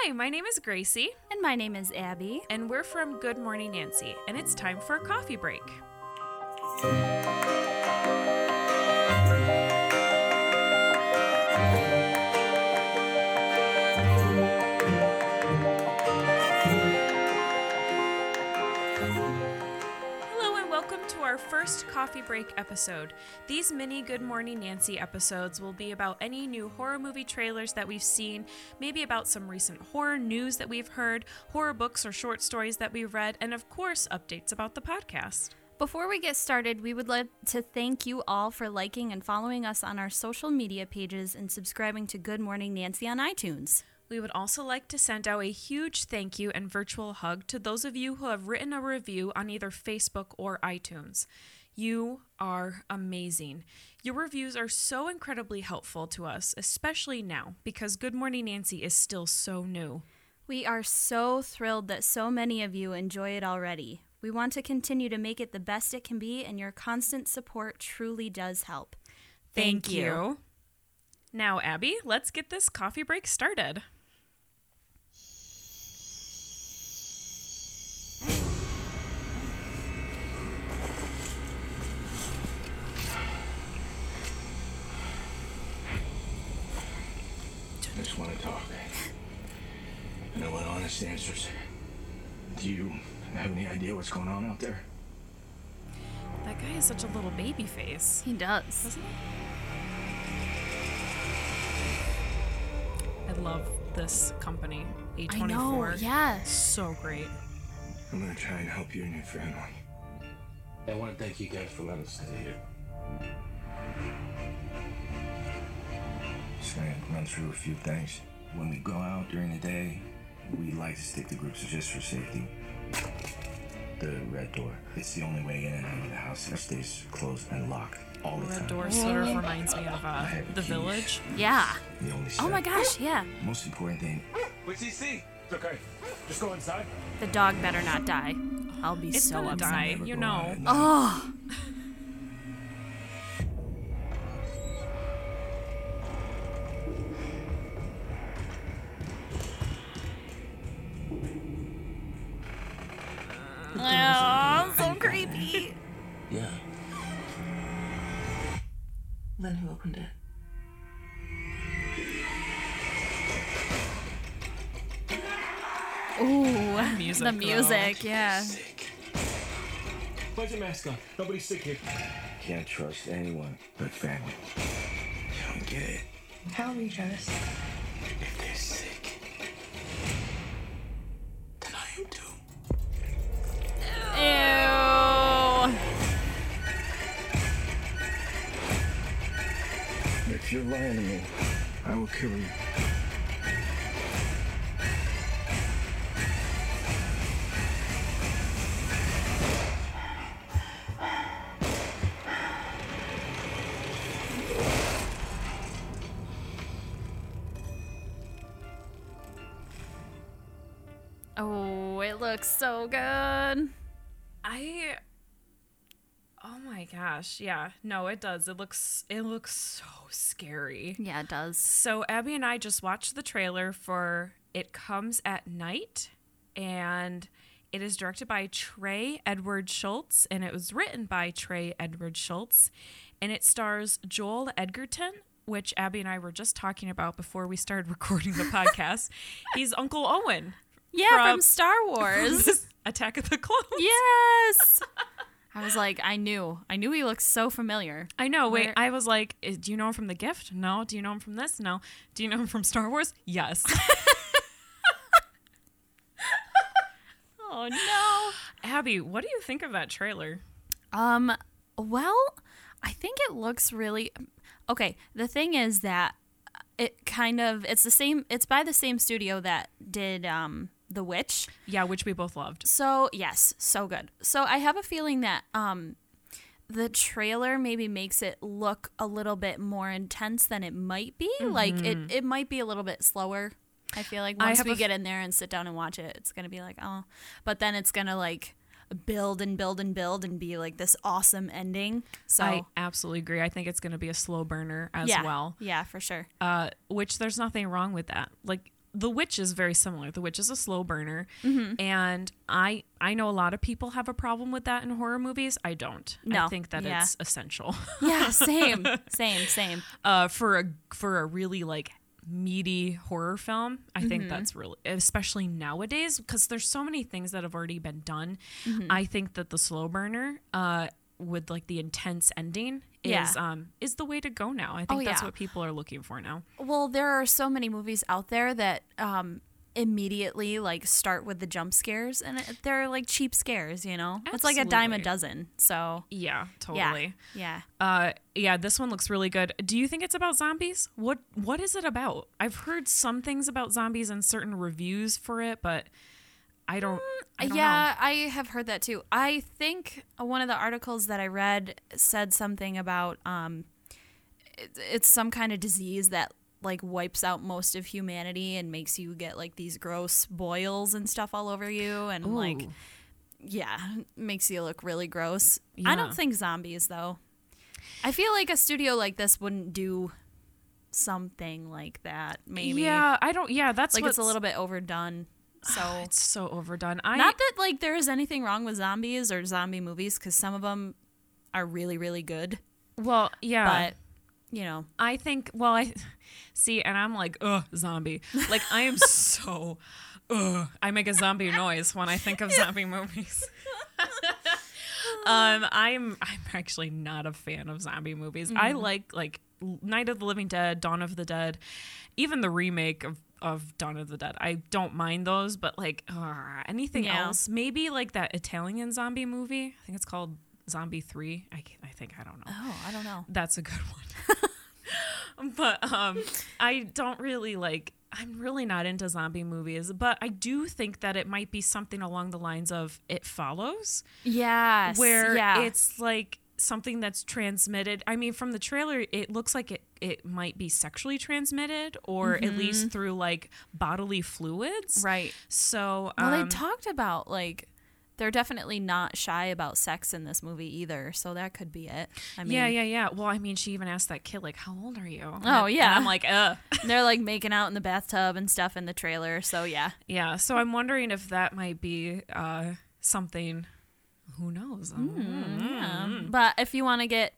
Hi, my name is Gracie, And my name is Abby. and we're from Good Morning Nancy, and it's time for a coffee break. To our first coffee break episode. These mini Good Morning Nancy episodes will be about any new horror movie trailers that we've seen, maybe about some recent horror news that we've heard, horror books or short stories that we've read, and of course, updates about the podcast. Before we get started, we would like to thank you all for liking and following us on our social media pages and subscribing to Good Morning Nancy on iTunes. We would also like to send out a huge thank you and virtual hug to those of you who have written a review on either Facebook or iTunes. You are amazing. Your reviews are so incredibly helpful to us, especially now because Good Morning Nancy is still so new. We are so thrilled that so many of you enjoy it already. We want to continue to make it the best it can be, and your constant support truly does help. Thank you. Now, Abby, let's get this coffee break started. I just want to talk. And I answers. Do you have any idea what's going on out there? That guy is such a little baby face. He does. Doesn't he? I love this company, A24. I know, yeah. So great. I'm gonna try and help you and your family. I want to thank you guys for letting us stay here. Just gonna run through a few things. When we go out during the day, we like to stick to groups just for safety. The red door. It's the only way in and out of the house. It stays closed and locked all the Red time. Door sort of reminds me of uh, The keys. Village. Yeah. The only Oh my gosh, yeah. Most important thing, What's he see? It's okay. Just go inside. The dog better not die. I'll be It's so gonna upset. die, you know. out at night. Oh Then who opened it? Ooh, music, the though. music, yeah. Sick. Put your mask on. Nobody's sick here. Can't trust anyone but family. You don't get it. How are you, lying to me, I will kill you. Oh, it looks so good. I. Gosh, yeah. No, it does. It looks it looks so scary. Yeah, it does. So Abby and I just watched the trailer for It Comes at Night, and it is directed by Trey Edward Shults, and it was written by Trey Edward Shults, and it stars Joel Edgerton, which Abby and I were just talking about before we started recording the podcast. He's Uncle Owen. Yeah, From- from Star Wars. Attack of the Clones. yes. I was like, I knew. I knew he looked so familiar. I know. Wait, Where- I was like, "Eh, do you know him from The Gift? No. Do you know him from this? No. Do you know him from Star Wars? Yes. Oh no. Abby, what do you think of that trailer? Um, well, I think it looks really okay. The thing is that it kind of it's the same. It's by the same studio that did um The Witch. Yeah, which we both loved. So yes, so good. So I have a feeling that um the trailer maybe makes it look a little bit more intense than it might be. Like it, it might be a little bit slower. I feel like once we f- get in there and sit down and watch it, it's gonna be like, oh, but then it's gonna like build and build and build and be like this awesome ending. So I absolutely agree. I think it's going to be a slow burner as yeah, well. yeah, for sure. Uh, which there's nothing wrong with that. Like The Witch is very similar. The Witch is a slow burner, Mm-hmm. and I I know a lot of people have a problem with that in horror movies. I don't. I think that Yeah. it's essential Yeah, same, same, same. uh, for a for a really like meaty horror film. I Mm-hmm. think that's really especially nowadays because there's so many things that have already been done. Mm-hmm. I think that the slow burner uh, with like the intense ending is Yeah. um is the way to go now. I think Oh, that's yeah. what people are looking for now. Well, there are so many movies out there that um, immediately like start with the jump scares, and it- they're like cheap scares. You know, it's like a dime a dozen. So Yeah, yeah, totally. yeah. Uh, yeah, this one looks really good. Do you think it's about zombies? What What is it about? I've heard some things about zombies and certain reviews for it, but I don't. I don't yeah, I have heard that too. I think one of the articles that I read said something about um, it, it's some kind of disease that like wipes out most of humanity and makes you get like these gross boils and stuff all over you and know. like yeah, makes you look really gross. I don't think zombies though. I feel like a studio like this wouldn't do something like that. Maybe Yeah, I don't. Yeah, that's like it's a little bit overdone. So It's so overdone. I not that like there is anything wrong with zombies or zombie movies because some of them are really really good. well, yeah. But you know, I think. Well, I see, and I'm like, ugh, zombie. Like I am so. Ugh, I make a zombie noise when I think of zombie movies. um, I'm I'm actually not a fan of zombie movies. I like like Night of the Living Dead, Dawn of the Dead, even the remake of of Dawn of the Dead. I don't mind those, but like ugh, anything Yeah. else, maybe like that Italian zombie movie. I think it's called Zombie Three. I I think I don't know. oh, I don't know. That's a good one. but um I don't really like I'm really not into zombie movies, but I do think that it might be something along the lines of It Follows, Yes, where yeah. it's like something that's transmitted. I mean, from the trailer, it looks like it, it might be sexually transmitted or at least through like bodily fluids. Mm-hmm. right. So, Well, um, they talked about like they're definitely not shy about sex in this movie either, so that could be it. I mean, yeah, yeah, yeah. Well, I mean, she even asked that kid, like, how old are you? Oh, And yeah. I'm like, uh. they're like making out in the bathtub and stuff in the trailer. So yeah, Yeah, so I'm wondering if that might be uh, something. Who knows? Hmm, mm-hmm. Yeah. But if you want to get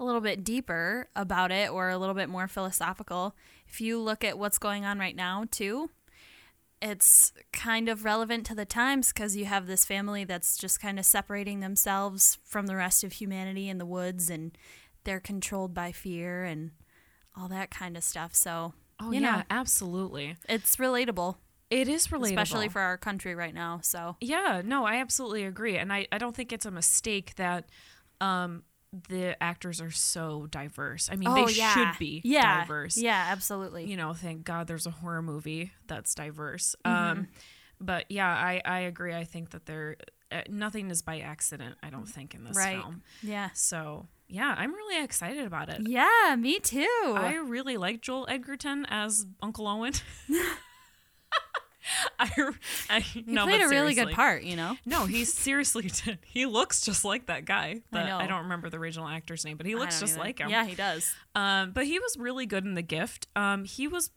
a little bit deeper about it or a little bit more philosophical, if you look at what's going on right now, too, it's kind of relevant to the times because you have this family that's just kind of separating themselves from the rest of humanity in the woods and they're controlled by fear and all that kind of stuff. So, Oh yeah, know, absolutely. it's relatable, It is relatable, especially for our country right now. So, Yeah, no, I absolutely agree, and I I don't think it's a mistake that um the actors are so diverse. I mean, they should be Oh, yeah. diverse. Yeah, absolutely. You know, thank God there's a horror movie that's diverse. Mm-hmm. Um, but yeah, I I agree. I think that there uh, nothing is by accident. I don't think in this Right. film. yeah. So yeah, I'm really excited about it. Yeah, me too. I really like Joel Edgerton as Uncle Owen. I, I he no, played a really good part, you know. No, he seriously did. He looks just like that guy. That, I, know. don't remember the original actor's name, but he looks just either. like him. Yeah, he does. Um, but he was really good in The Gift. Um, he was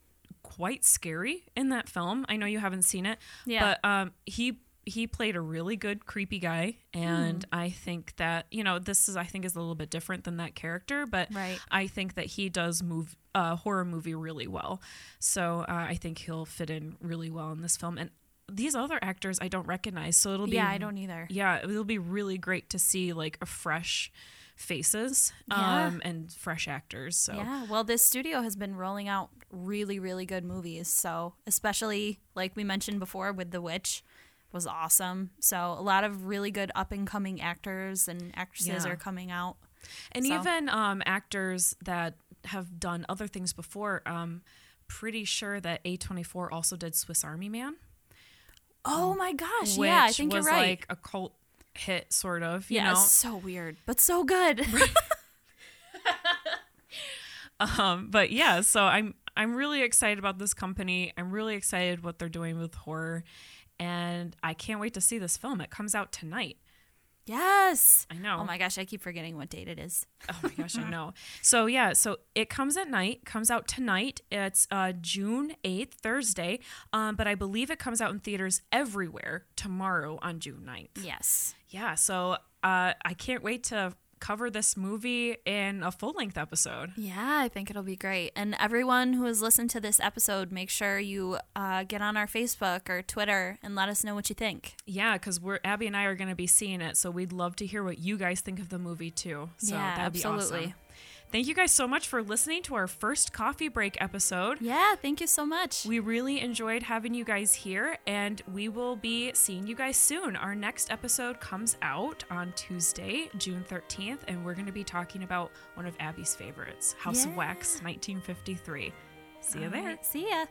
quite scary in that film. I know you haven't seen it. Yeah. But um, he he played a really good creepy guy, and Hmm. I think that you know this is I think is a little bit different than that character, but Right. I think that he does move uh, horror movie really well. So uh, I think he'll fit in really well in this film. And these other actors I don't recognize, so it'll be Yeah, I don't either. yeah, it'll be really great to see like a fresh faces Yeah. um and fresh actors. So Yeah, well, this studio has been rolling out really, really good movies. So, especially like we mentioned before with The Witch, was awesome. So, a lot of really good up and coming actors and actresses Yeah. are coming out. and So- even um actors that have done other things before, um pretty sure that A24 also did Swiss Army Man, Oh my gosh! yeah, I think you're right. like a cult hit sort of, you yeah, know. so weird, but so good. Um, but yeah, so I'm I'm really excited about this company. I'm really excited what they're doing with horror, and I can't wait to see this film. It comes out tonight. Yes. I know. Oh my gosh, I keep forgetting what date it is. Oh my gosh, I know. So yeah, so it comes at night, comes out tonight. It's uh, June eighth, Thursday. Um, but I believe it comes out in theaters everywhere tomorrow on June 9th. Yes. Yeah, so uh, I can't wait to cover this movie in a full length episode. Yeah, I think it'll be great. And everyone who has listened to this episode, make sure you uh, get on our Facebook or Twitter and let us know what you think. Yeah, because we're Abby and I are going to be seeing it, so we'd love to hear what you guys think of the movie too. So Yeah, that'd be absolutely. awesome. Thank you guys so much for listening to our first coffee break episode. Yeah, thank you so much. We really enjoyed having you guys here, and we will be seeing you guys soon. Our next episode comes out on Tuesday, June 13th, and we're going to be talking about one of Abby's favorites, House of Wax 1953. See you All there. right, see ya.